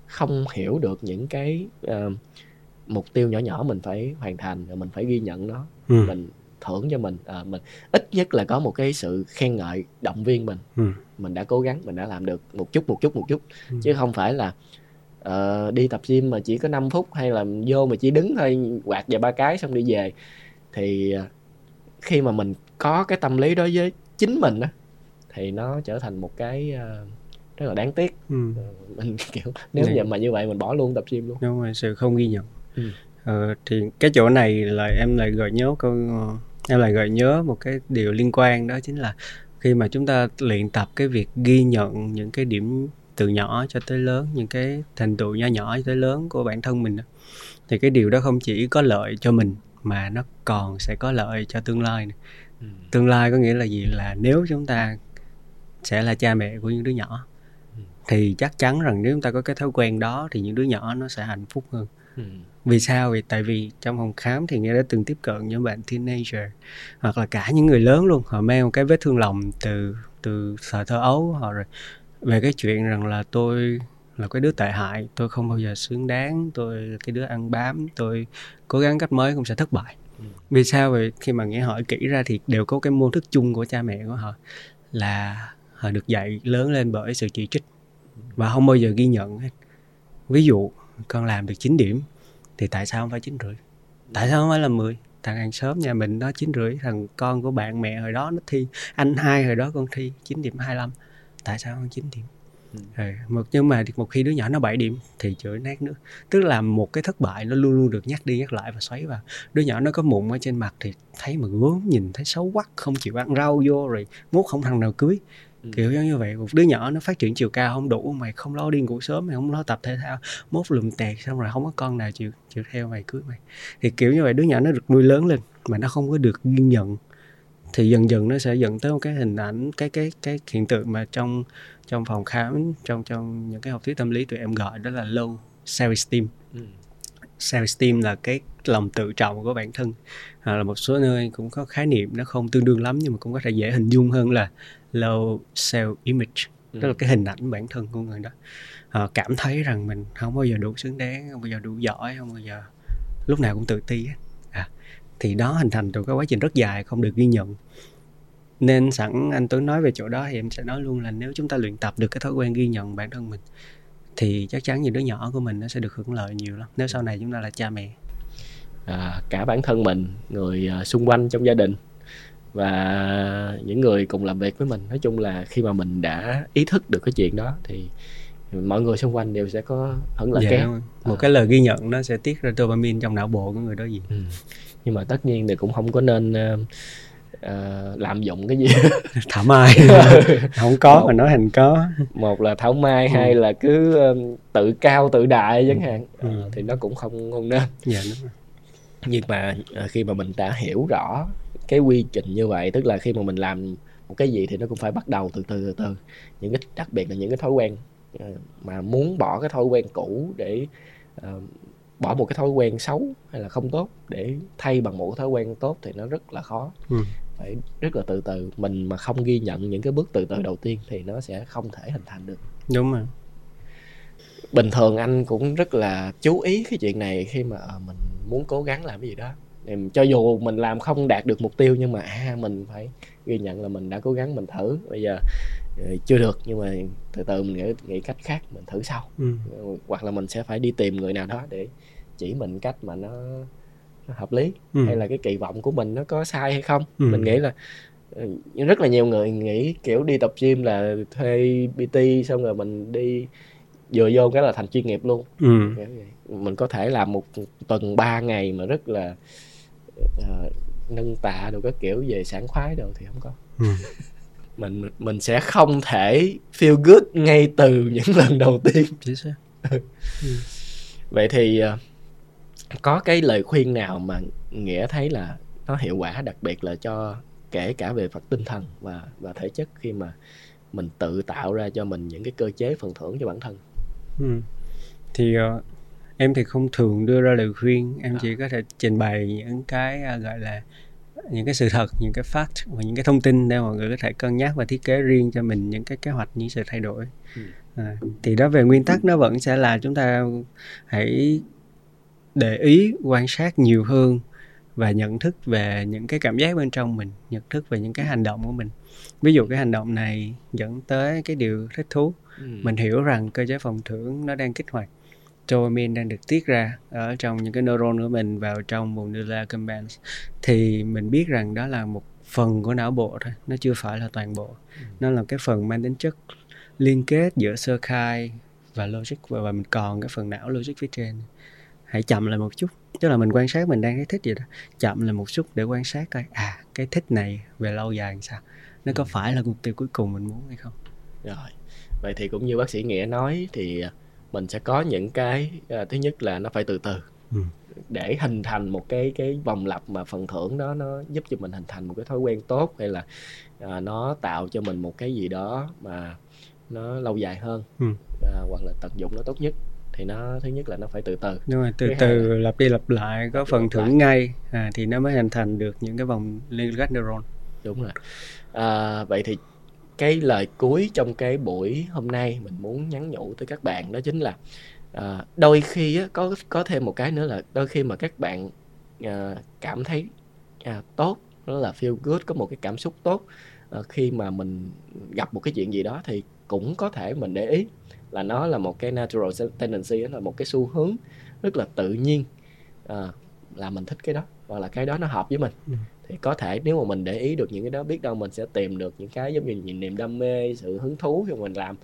không hiểu được những cái uh, mục tiêu nhỏ nhỏ mình phải hoàn thành rồi mình phải ghi nhận nó. Ừ. mình thưởng cho mình. À, mình ít nhất là có một cái sự khen ngợi động viên mình. Ừ. mình đã cố gắng mình đã làm được một chút một chút một chút. Ừ. chứ không phải là uh, đi tập gym mà chỉ có 5 phút hay là vô mà chỉ đứng thôi quạt vài ba cái xong đi về. Thì uh, khi mà mình có cái tâm lý đó với chính mình á thì nó trở thành một cái uh, rất là đáng tiếc. Ừ. mình kiểu nếu như mà như vậy mình bỏ luôn tập gym luôn. Đúng rồi sự không ghi nhận. Ừ. ờ, thì cái chỗ này là em lại gợi nhớ câu em lại gợi nhớ một cái điều liên quan đó chính là khi mà chúng ta luyện tập cái việc ghi nhận những cái điểm từ nhỏ cho tới lớn những cái thành tựu nhỏ nhỏ cho tới lớn của bản thân mình thì cái điều đó không chỉ có lợi cho mình mà nó còn sẽ có lợi cho tương lai này. Ừ. tương lai có nghĩa là gì là nếu chúng ta sẽ là cha mẹ của những đứa nhỏ ừ. thì chắc chắn rằng nếu chúng ta có cái thói quen đó thì những đứa nhỏ nó sẽ hạnh phúc hơn ừ vì sao vì tại vì trong phòng khám thì nghe đã từng tiếp cận những bạn teenager hoặc là cả những người lớn luôn họ mang một cái vết thương lòng từ từ thời thơ ấu họ rồi về cái chuyện rằng là tôi là cái đứa tệ hại tôi không bao giờ xứng đáng tôi là cái đứa ăn bám tôi cố gắng cách mới cũng sẽ thất bại. Ừ. vì sao? Vậy khi mà nghe hỏi kỹ ra thì đều có cái mô thức chung của cha mẹ của họ là họ được dạy lớn lên bởi sự chỉ trích và không bao giờ ghi nhận hết. Ví dụ con làm được 9 điểm thì tại sao không phải chín rưỡi? Tại sao không phải là 10 thằng hàng xóm nhà mình nó chín rưỡi thằng con của bạn mẹ hồi đó nó thi anh hai hồi đó con thi 9 điểm 25 tại sao không 9 điểm? Ừ. một nhưng mà một khi đứa nhỏ nó 7 điểm thì chửi nát nữa. Tức là một cái thất bại nó luôn luôn được nhắc đi nhắc lại và xoáy vào. Đứa nhỏ nó có mụn ở trên mặt thì thấy mà gớm nhìn thấy xấu quắc không chịu ăn rau vô rồi mốt không thằng nào cưới. Ừ. kiểu giống như vậy. Một đứa nhỏ nó phát triển chiều cao không đủ mày không lo đi ngủ sớm mày không lo tập thể thao mốt lùm tẹt xong rồi không có con nào chịu chịu theo mày cưới mày. Thì kiểu như vậy đứa nhỏ nó được nuôi lớn lên mà nó không có được ghi nhận thì dần dần nó sẽ dẫn tới một cái hình ảnh cái cái cái hiện tượng mà trong trong phòng khám trong trong những cái học thuyết tâm lý tụi em gọi đó là low self esteem ừ. self esteem là cái lòng tự trọng của bản thân hoặc là một số nơi cũng có khái niệm nó không tương đương lắm nhưng mà cũng có thể dễ hình dung hơn là low self image ừ. tức là cái hình ảnh bản thân của người đó họ cảm thấy rằng mình không bao giờ đủ xứng đáng không bao giờ đủ giỏi không bao giờ lúc nào cũng tự ti à, thì đó hình thành từ cái quá trình rất dài không được ghi nhận. Nên sẵn anh Tuấn nói về chỗ đó thì em sẽ nói luôn là nếu chúng ta luyện tập được cái thói quen ghi nhận bản thân mình thì chắc chắn những đứa nhỏ của mình nó sẽ được hưởng lợi nhiều lắm. Nếu sau này chúng ta là cha mẹ. À, cả bản thân mình người uh, xung quanh trong gia đình và những người cùng làm việc với mình. Nói chung là khi mà mình đã ý thức được cái chuyện đó thì mọi người xung quanh đều sẽ có hứng lợi dạ, kéo một à. cái lời ghi nhận nó sẽ tiết ra dopamine trong não bộ của người đó gì ừ. Nhưng mà tất nhiên thì cũng không có nên uh, uh, lạm dụng cái gì. Thảo mai. Không có một, mà nói thành có. một là thảo mai ừ. hai là cứ um, tự cao tự đại chẳng hạn. Ừ. uh, thì nó cũng không không nên. Dạ, đúng rồi. nhưng mà uh, khi mà mình đã hiểu rõ cái quy trình như vậy tức là khi mà mình làm một cái gì thì nó cũng phải bắt đầu từ từ từ từ. Những cái đặc biệt là những cái thói quen ờ, mà muốn bỏ cái thói quen cũ để uh, bỏ một cái thói quen xấu hay là không tốt để thay bằng một thói quen tốt thì nó rất là khó. Ừ. phải rất là từ từ mình mà không ghi nhận những cái bước từ từ đầu tiên thì nó sẽ không thể hình thành được. Đúng rồi. Bình thường anh cũng rất là chú ý cái chuyện này khi mà ờ, mình muốn cố gắng làm cái gì đó. Cho dù mình làm không đạt được mục tiêu nhưng mà à mình phải ghi nhận là mình đã cố gắng mình thử. Bây giờ chưa được nhưng mà từ từ mình nghĩ, nghĩ cách khác mình thử sau ừ. hoặc là mình sẽ phải đi tìm người nào đó để chỉ mình cách mà nó hợp lý ừ. hay là cái kỳ vọng của mình nó có sai hay không ừ. mình nghĩ là ừ, rất là nhiều người nghĩ kiểu đi tập gym là thuê PT xong rồi mình đi vừa vô cái là thành chuyên nghiệp luôn ừ. mình có thể làm một tuần 3 ngày mà rất là uh, nâng tạ đồ các kiểu về sản khoái đồ thì không có ừ. mình mình sẽ không thể feel good ngay từ những lần đầu tiên chính xác ừ. vậy thì uh, có cái lời khuyên nào mà nghĩa thấy là nó hiệu quả đặc biệt là cho kể cả về mặt tinh thần và và thể chất khi mà mình tự tạo ra cho mình những cái cơ chế phần thưởng cho bản thân ừ. thì uh, em thì không thường đưa ra lời khuyên em à. chỉ có thể trình bày những cái uh, gọi là những cái sự thật những cái fact và những cái thông tin để mọi người có thể cân nhắc và thiết kế riêng cho mình những cái kế hoạch những sự thay đổi ừ. à, thì đó về nguyên tắc nó vẫn sẽ là chúng ta hãy để ý quan sát nhiều hơn và nhận thức về những cái cảm giác bên trong mình nhận thức về những cái hành động của mình ví dụ cái hành động này dẫn tới cái điều thích thú ừ. mình hiểu rằng cơ chế phòng thưởng nó đang kích hoạt dopamine đang được tiết ra ở trong những cái neuron của mình vào trong vùng nuclear accumbens. Thì mình biết rằng đó là một phần của não bộ thôi nó chưa phải là toàn bộ. Ừ. nó là cái phần mang tính chất liên kết giữa sơ khai và logic và, và mình còn cái phần não logic phía trên. Hãy chậm lại một chút tức là mình quan sát mình đang thấy thích gì đó chậm lại một chút để quan sát coi à cái thích này về lâu dài làm sao? Nó có ừ. phải là mục tiêu cuối cùng mình muốn hay không? Rồi vậy thì cũng như bác sĩ nghĩa nói thì à, mình sẽ có những cái uh, thứ nhất là nó phải từ từ ừ. để hình thành một cái cái vòng lặp mà phần thưởng đó nó giúp cho mình hình thành một cái thói quen tốt hay là uh, nó tạo cho mình một cái gì đó mà nó lâu dài hơn ừ. uh, hoặc là tận dụng nó tốt nhất thì nó thứ nhất là nó phải từ từ đúng rồi từ từ là... lặp đi lặp lại có phần thưởng lại. ngay à, thì nó mới hình thành được những cái vòng liên kết neuron đúng rồi à, vậy thì cái lời cuối trong cái buổi hôm nay mình muốn nhắn nhủ tới các bạn đó chính là à, đôi khi á, có có thêm một cái nữa là đôi khi mà các bạn à, cảm thấy à, tốt đó là feel good có một cái cảm xúc tốt à, khi mà mình gặp một cái chuyện gì đó thì cũng có thể mình để ý là nó là một cái natural tendency đó là một cái xu hướng rất là tự nhiên à, là mình thích cái đó hoặc là cái đó nó hợp với mình ừ thì có thể nếu mà mình để ý được những cái đó biết đâu mình sẽ tìm được những cái giống như những niềm đam mê sự hứng thú khi mình làm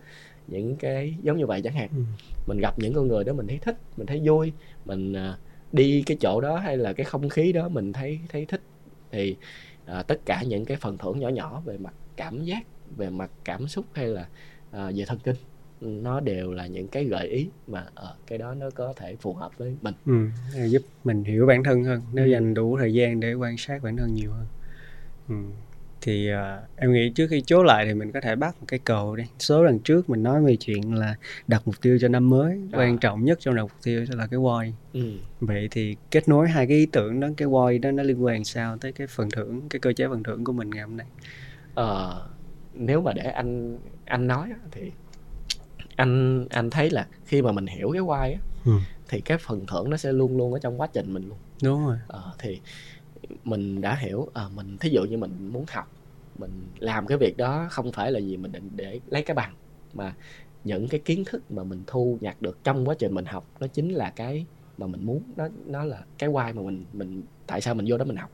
những cái giống như vậy chẳng hạn ừ. mình gặp những con người đó mình thấy thích mình thấy vui mình uh, đi cái chỗ đó hay là cái không khí đó mình thấy thấy thích thì uh, tất cả những cái phần thưởng nhỏ nhỏ về mặt cảm giác về mặt cảm xúc hay là uh, về thần kinh nó đều là những cái gợi ý mà ở ờ, cái đó nó có thể phù hợp với mình ừ, giúp mình hiểu bản thân hơn nếu ừ. dành đủ thời gian để quan sát bản thân nhiều hơn ừ. thì uh, em nghĩ trước khi chốt lại thì mình có thể bắt một cái cầu đi số lần trước mình nói về chuyện là đặt mục tiêu cho năm mới à. quan trọng nhất trong đặt mục tiêu là cái why ừ. vậy thì kết nối hai cái ý tưởng đó cái why đó nó liên quan sao tới cái phần thưởng cái cơ chế phần thưởng của mình ngày hôm nay ờ, nếu mà để anh anh nói thì anh anh thấy là khi mà mình hiểu cái why á ừ. thì cái phần thưởng nó sẽ luôn luôn ở trong quá trình mình luôn. Đúng rồi. Ờ, thì mình đã hiểu à, mình thí dụ như mình muốn học mình làm cái việc đó không phải là gì mình định để lấy cái bằng mà những cái kiến thức mà mình thu nhặt được trong quá trình mình học nó chính là cái mà mình muốn nó nó là cái why mà mình mình tại sao mình vô đó mình học.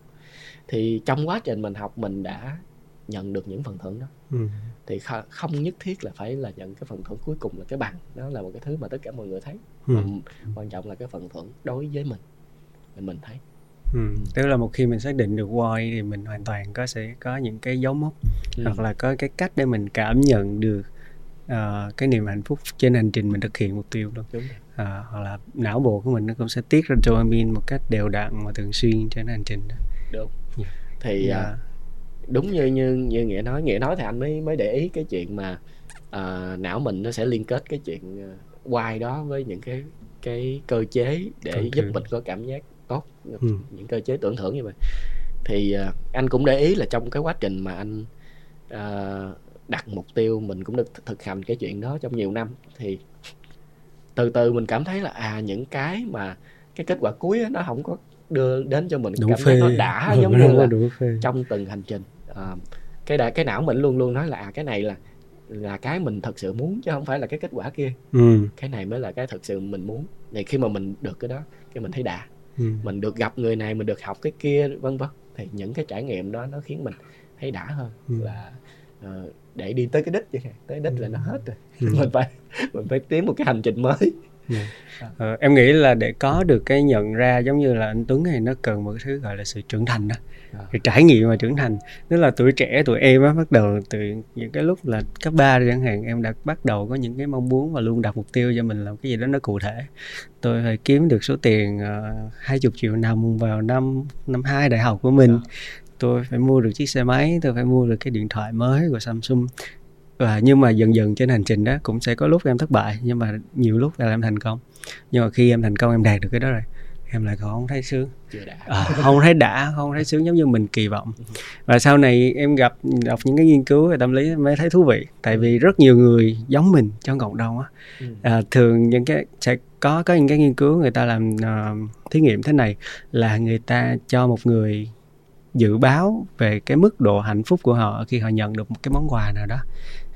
Thì trong quá trình mình học mình đã nhận được những phần thưởng đó ừ. thì không nhất thiết là phải là nhận cái phần thưởng cuối cùng là cái bằng đó là một cái thứ mà tất cả mọi người thấy ừ. mà quan trọng là cái phần thưởng đối với mình thì mình thấy Ừ. tức là một khi mình xác định được why thì mình hoàn toàn có sẽ có những cái dấu mốc ừ. hoặc là có cái cách để mình cảm nhận được uh, cái niềm hạnh phúc trên hành trình mình thực hiện mục tiêu luôn uh, hoặc là não bộ của mình nó cũng sẽ tiết ra dopamine một cách đều đặn và thường xuyên trên hành trình đó đúng yeah. thì yeah. Uh, đúng như như như nghĩa nói nghĩa nói thì anh mới mới để ý cái chuyện mà uh, não mình nó sẽ liên kết cái chuyện uh, why đó với những cái cái cơ chế để Cần giúp mình có cảm giác tốt ừ. những cơ chế tưởng thưởng như vậy thì uh, anh cũng để ý là trong cái quá trình mà anh uh, đặt mục tiêu mình cũng được thực hành cái chuyện đó trong nhiều năm thì từ từ mình cảm thấy là à những cái mà cái kết quả cuối đó, nó không có đưa đến cho mình đủ cảm phê. giác nó đã giống như là trong từng hành trình à, cái đã cái não mình luôn luôn nói là à, cái này là là cái mình thật sự muốn chứ không phải là cái kết quả kia ừ. cái này mới là cái thật sự mình muốn thì khi mà mình được cái đó cái mình thấy đã ừ. mình được gặp người này mình được học cái kia vân vân thì những cái trải nghiệm đó nó khiến mình thấy đã hơn ừ. là uh, để đi tới cái đích vậy tới đích ừ. là nó hết rồi ừ. mình phải mình phải tiến một cái hành trình mới yeah. Dạ. ờ, em nghĩ là để có được cái nhận ra giống như là anh Tuấn này nó cần một cái thứ gọi là sự trưởng thành đó à. trải nghiệm và trưởng thành tức là tuổi trẻ tụi em á bắt đầu từ những cái lúc là cấp 3 chẳng hạn em đã bắt đầu có những cái mong muốn và luôn đặt mục tiêu cho mình làm cái gì đó nó cụ thể tôi phải kiếm được số tiền ờ, hai uh, chục triệu năm vào năm năm hai đại học của mình à. tôi phải mua được chiếc xe máy tôi phải mua được cái điện thoại mới của Samsung và nhưng mà dần dần trên hành trình đó cũng sẽ có lúc em thất bại nhưng mà nhiều lúc là em thành công. Nhưng mà khi em thành công em đạt được cái đó rồi em lại còn không thấy sướng. À, không thấy đã không thấy sướng giống như mình kỳ vọng. Và sau này em gặp đọc những cái nghiên cứu về tâm lý mới thấy thú vị. Tại vì rất nhiều người giống mình trong cộng đồng á. À, thường những cái sẽ có có những cái nghiên cứu người ta làm uh, thí nghiệm thế này là người ta cho một người dự báo về cái mức độ hạnh phúc của họ khi họ nhận được một cái món quà nào đó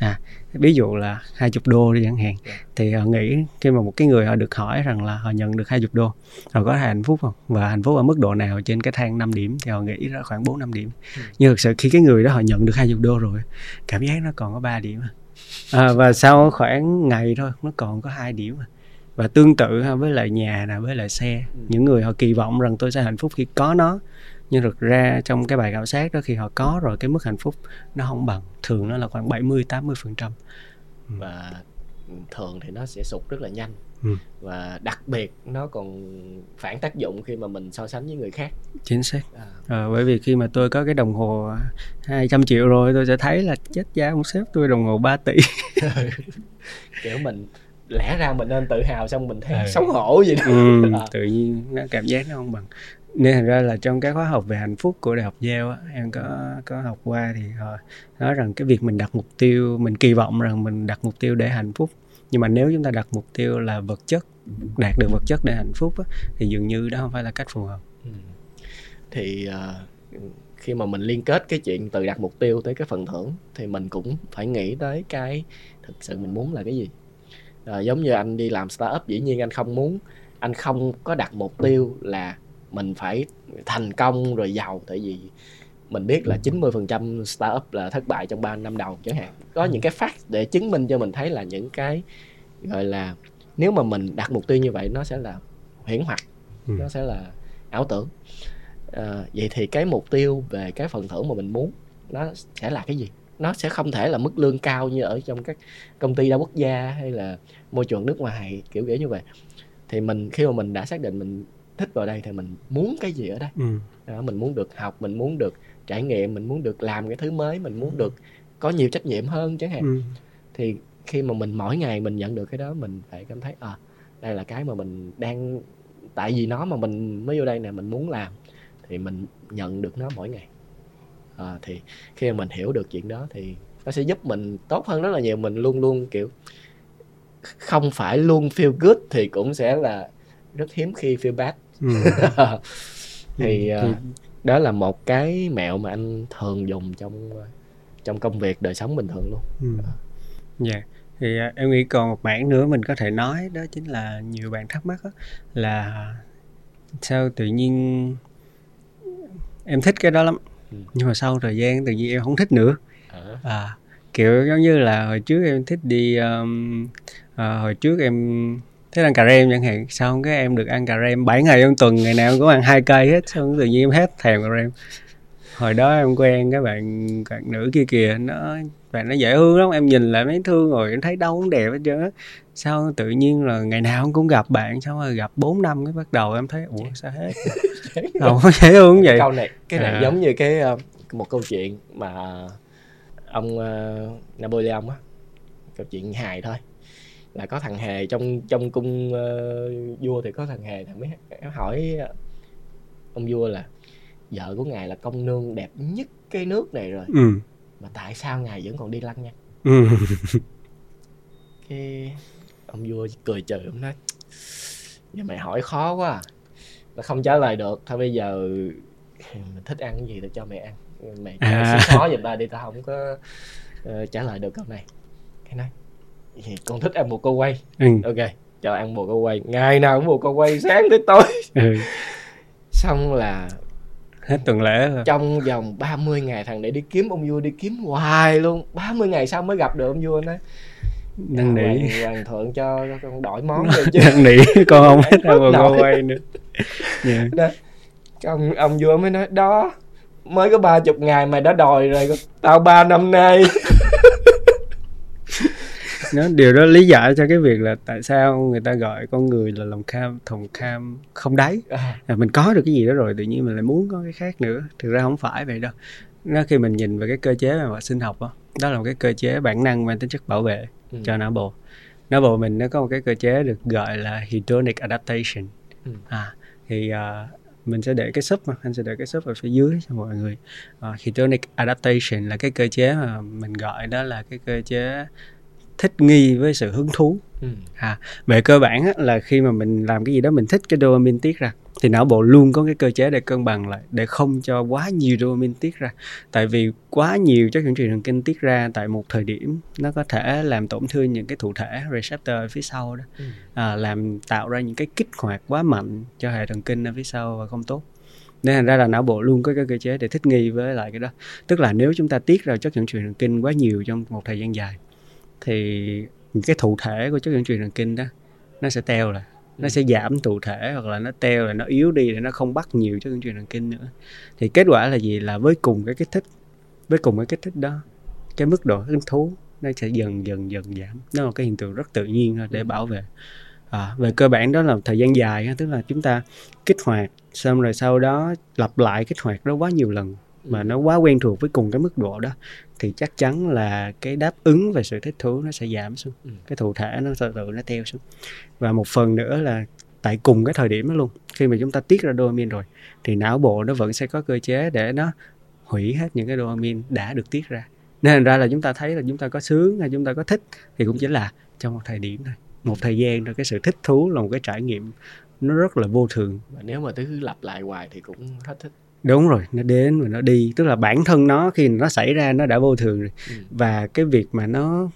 à ví dụ là hai chục đô đi chẳng hạn. Dạ. thì họ nghĩ khi mà một cái người họ được hỏi rằng là họ nhận được hai chục đô họ có hạnh phúc không và hạnh phúc ở mức độ nào trên cái thang 5 điểm thì họ nghĩ ra khoảng 4 năm điểm ừ. nhưng thực sự khi cái người đó họ nhận được hai chục đô rồi cảm giác nó còn có 3 điểm à, và sau khoảng ngày thôi nó còn có hai điểm và tương tự với lại nhà nè với lại xe ừ. những người họ kỳ vọng rằng tôi sẽ hạnh phúc khi có nó nhưng thực ra trong cái bài khảo sát đó khi họ có rồi cái mức hạnh phúc nó không bằng thường nó là khoảng 70 80 phần trăm và thường thì nó sẽ sụt rất là nhanh ừ. và đặc biệt nó còn phản tác dụng khi mà mình so sánh với người khác chính xác à. à, bởi vì khi mà tôi có cái đồng hồ 200 triệu rồi tôi sẽ thấy là chết giá ông sếp tôi đồng hồ 3 tỷ kiểu mình lẽ ra mình nên tự hào xong mình thấy à. xấu hổ vậy đó ừ, à. tự nhiên nó cảm giác nó không bằng nên thành ra là trong cái khóa học về hạnh phúc của đại học Yale á, em có có học qua thì họ nói rằng cái việc mình đặt mục tiêu mình kỳ vọng rằng mình đặt mục tiêu để hạnh phúc. Nhưng mà nếu chúng ta đặt mục tiêu là vật chất đạt được vật chất để hạnh phúc á, thì dường như đó không phải là cách phù hợp. Ừ. thì uh, khi mà mình liên kết cái chuyện từ đặt mục tiêu tới cái phần thưởng thì mình cũng phải nghĩ tới cái thực sự mình muốn là cái gì. À, giống như anh đi làm startup dĩ nhiên anh không muốn anh không có đặt mục tiêu là mình phải thành công rồi giàu. Tại vì mình biết là 90% startup là thất bại trong 3 năm đầu chẳng hạn. Có những cái fact để chứng minh cho mình thấy là những cái gọi là nếu mà mình đặt mục tiêu như vậy nó sẽ là huyễn hoặc ừ. nó sẽ là ảo tưởng. À, vậy thì cái mục tiêu về cái phần thưởng mà mình muốn nó sẽ là cái gì? Nó sẽ không thể là mức lương cao như ở trong các công ty đa quốc gia hay là môi trường nước ngoài kiểu kiểu như vậy. Thì mình khi mà mình đã xác định mình thích vào đây thì mình muốn cái gì ở đây? Ừ. đó, mình muốn được học mình muốn được trải nghiệm mình muốn được làm cái thứ mới mình muốn được có nhiều trách nhiệm hơn chẳng hạn. Ừ. thì khi mà mình mỗi ngày mình nhận được cái đó mình phải cảm thấy à đây là cái mà mình đang tại vì nó mà mình mới vô đây nè mình muốn làm thì mình nhận được nó mỗi ngày. À, thì khi mà mình hiểu được chuyện đó thì nó sẽ giúp mình tốt hơn rất là nhiều. Mình luôn luôn kiểu không phải luôn feel good thì cũng sẽ là rất hiếm khi feel bad ừ. thì uh, đó là một cái mẹo mà anh thường dùng trong trong công việc đời sống bình thường luôn ừ. dạ yeah. thì uh, em nghĩ còn một mảng nữa mình có thể nói đó chính là nhiều bạn thắc mắc đó, là sao tự nhiên em thích cái đó lắm ừ. nhưng mà sau thời gian tự nhiên em không thích nữa à, à kiểu giống như là hồi trước em thích đi um, uh, hồi trước em thích ăn cà rem chẳng hạn. Xong cái em được ăn cà rem 7 ngày trong tuần ngày nào cũng ăn hai cây hết. Xong tự nhiên em hết thèm cà rem. Hồi đó em quen cái bạn bạn nữ kia kìa nó bạn nó dễ thương lắm. Em nhìn lại mấy thương rồi em thấy đâu cũng đẹp hết trơn á. Sao tự nhiên là ngày nào cũng gặp bạn xong rồi gặp 4 năm cái bắt đầu em thấy ủa sao hết? Không có dễ thương vậy. Câu này cái này à. giống như cái ờ, một câu chuyện mà ông uh, Napoleon á. Câu chuyện hài thôi là có thằng hề trong trong cung uh, vua thì có thằng hề thằng mới hỏi ông vua là vợ của ngài là công nương đẹp nhất cái nước này rồi ừ. mà tại sao ngài vẫn còn đi lăng nha ừ. cái ông vua cười trừ ông nói nhưng mày hỏi khó quá à. là không trả lời được thôi bây giờ mình thích ăn cái gì thì cho mày ăn mày à. khó giùm ta đi tao không có uh, trả lời được câu này cái nói thì con thích ăn bồ câu quay ừ. ok cho ăn bồ câu quay ngày nào cũng bồ câu quay sáng tới tối ừ. xong là hết tuần lễ rồi. trong vòng 30 ngày thằng này đi kiếm ông vua đi kiếm hoài luôn 30 ngày sau mới gặp được ông vua nói năn nỉ hoàng, hoàng thượng cho con đổi món rồi chứ năn nỉ con không hết đâu mà con quay nữa yeah. đó. ông ông vua mới nói đó mới có ba chục ngày mày đã đòi rồi tao ba năm nay nó điều đó lý giải cho cái việc là tại sao người ta gọi con người là lòng cam thòng cam không đáy. À, mình có được cái gì đó rồi tự nhiên mình lại muốn có cái khác nữa. Thực ra không phải vậy đâu. Nó khi mình nhìn về cái cơ chế mà sinh học đó, đó là một cái cơ chế bản năng mang tính chất bảo vệ ừ. cho não bộ. Não bộ mình nó có một cái cơ chế được gọi là hedonic adaptation. Ừ. à thì uh, mình sẽ để cái sub mà anh sẽ để cái sub ở phía dưới cho mọi người. Uh, hedonic adaptation là cái cơ chế mà mình gọi đó là cái cơ chế thích nghi với sự hứng thú. Ừ. à, về cơ bản á, là khi mà mình làm cái gì đó mình thích cái dopamine tiết ra thì não bộ luôn có cái cơ chế để cân bằng lại để không cho quá nhiều dopamine tiết ra. Tại vì quá nhiều chất dẫn truyền thần kinh tiết ra tại một thời điểm nó có thể làm tổn thương những cái thụ thể receptor ở phía sau đó. Ừ. à, làm tạo ra những cái kích hoạt quá mạnh cho hệ thần kinh ở phía sau và không tốt. Nên thành ra là não bộ luôn có cái cơ chế để thích nghi với lại cái đó. Tức là nếu chúng ta tiết ra chất dẫn truyền thần kinh quá nhiều trong một thời gian dài thì cái thụ thể của chất dẫn truyền thần kinh đó nó sẽ teo lại. Nó sẽ giảm thụ thể hoặc là nó teo là nó yếu đi để nó không bắt nhiều chất dẫn truyền thần kinh nữa. Thì kết quả là gì? Là với cùng cái kích thích với cùng cái kích thích đó cái mức độ hứng thú nó sẽ dần dần dần giảm. Nó là cái hiện tượng rất tự nhiên thôi để bảo vệ. À, về cơ bản đó là thời gian dài tức là chúng ta kích hoạt xong rồi sau đó lặp lại kích hoạt nó quá nhiều lần mà nó quá quen thuộc với cùng cái mức độ đó thì chắc chắn là cái đáp ứng về sự thích thú nó sẽ giảm xuống. Ừ. cái thụ thể nó tự tự nó theo xuống. Và một phần nữa là tại cùng cái thời điểm đó luôn khi mà chúng ta tiết ra dopamine rồi thì não bộ nó vẫn sẽ có cơ chế để nó hủy hết những cái dopamine đã được tiết ra. Nên ra là chúng ta thấy là chúng ta có sướng hay chúng ta có thích thì cũng chỉ là trong một thời điểm thôi. Một thời gian rồi cái sự thích thú là một cái trải nghiệm nó rất là vô thường. Và nếu mà cứ lặp lại hoài thì cũng hết thích đúng rồi nó đến và nó đi tức là bản thân nó khi nó xảy ra nó đã vô thường rồi ừ. và cái việc mà nó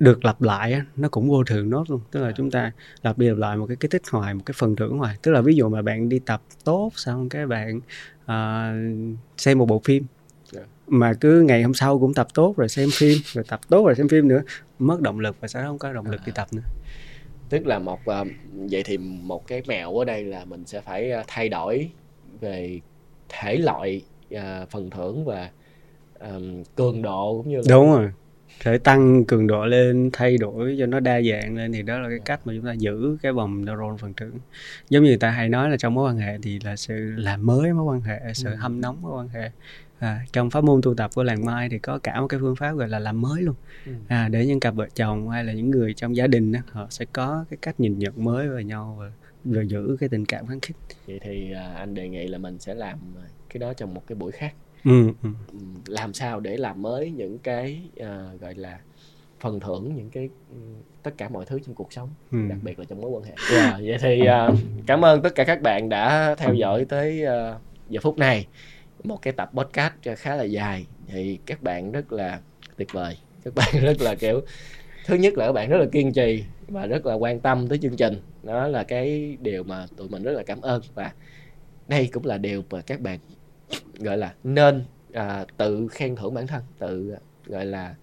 được lặp lại nó cũng vô thường nốt luôn tức là chúng ta lặp đi lặp lại một cái kích thích hoài một cái phần thưởng hoài tức là ví dụ mà bạn đi tập tốt xong cái bạn uh, xem một bộ phim yeah. Dạ. mà cứ ngày hôm sau cũng tập tốt rồi xem phim rồi tập tốt rồi xem phim nữa mất động lực và sẽ không có động lực à. đi tập nữa tức là một uh, vậy thì một cái mẹo ở đây là mình sẽ phải thay đổi về thể loại uh, phần thưởng và um, cường độ cũng như là đúng rồi thể tăng cường độ lên thay đổi cho nó đa dạng lên thì đó là cái cách mà chúng ta giữ cái vòng neuron phần thưởng giống như người ta hay nói là trong mối quan hệ thì là sự làm mới mối quan hệ sự ừ. hâm nóng mối quan hệ à, trong pháp môn tu tập của làng mai thì có cả một cái phương pháp gọi là làm mới luôn ừ. à, để những cặp vợ chồng hay là những người trong gia đình đó, họ sẽ có cái cách nhìn nhận mới về nhau và rồi giữ cái tình cảm kháng khích vậy thì à, anh đề nghị là mình sẽ làm cái đó trong một cái buổi khác. Ừ, ừ. làm sao để làm mới những cái uh, gọi là phần thưởng những cái tất cả mọi thứ trong cuộc sống ừ. đặc biệt là trong mối quan hệ. Yeah, vậy thì uh, cảm ơn tất cả các bạn đã theo dõi tới uh, giờ phút này. Một cái tập podcast khá là dài thì các bạn rất là tuyệt vời. Các bạn rất là kiểu thứ nhất là các bạn rất là kiên trì và rất là quan tâm tới chương trình đó là cái điều mà tụi mình rất là cảm ơn và đây cũng là điều mà các bạn gọi là nên à, tự khen thưởng bản thân tự gọi là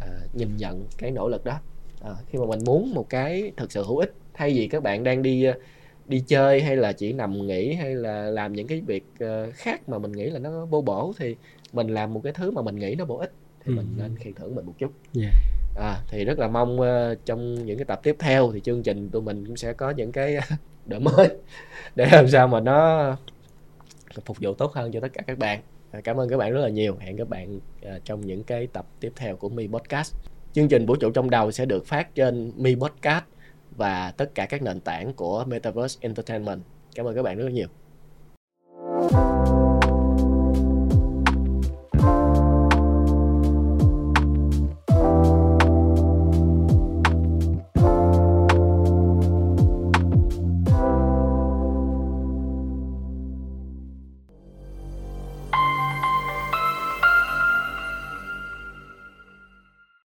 à, nhìn nhận cái nỗ lực đó à, khi mà mình muốn một cái thực sự hữu ích thay vì các bạn đang đi đi chơi hay là chỉ nằm nghỉ hay là làm những cái việc uh, khác mà mình nghĩ là nó vô bổ thì mình làm một cái thứ mà mình nghĩ nó bổ ích thì ừ. mình nên khen thưởng mình một chút yeah à, thì rất là mong uh, trong những cái tập tiếp theo thì chương trình tụi mình cũng sẽ có những cái đổi mới để làm sao mà nó phục vụ tốt hơn cho tất cả các bạn. À, cảm ơn các bạn rất là nhiều. Hẹn các bạn uh, trong những cái tập tiếp theo của mi podcast. Chương trình vũ trụ trong đầu sẽ được phát trên mi podcast và tất cả các nền tảng của metaverse entertainment. Cảm ơn các bạn rất là nhiều.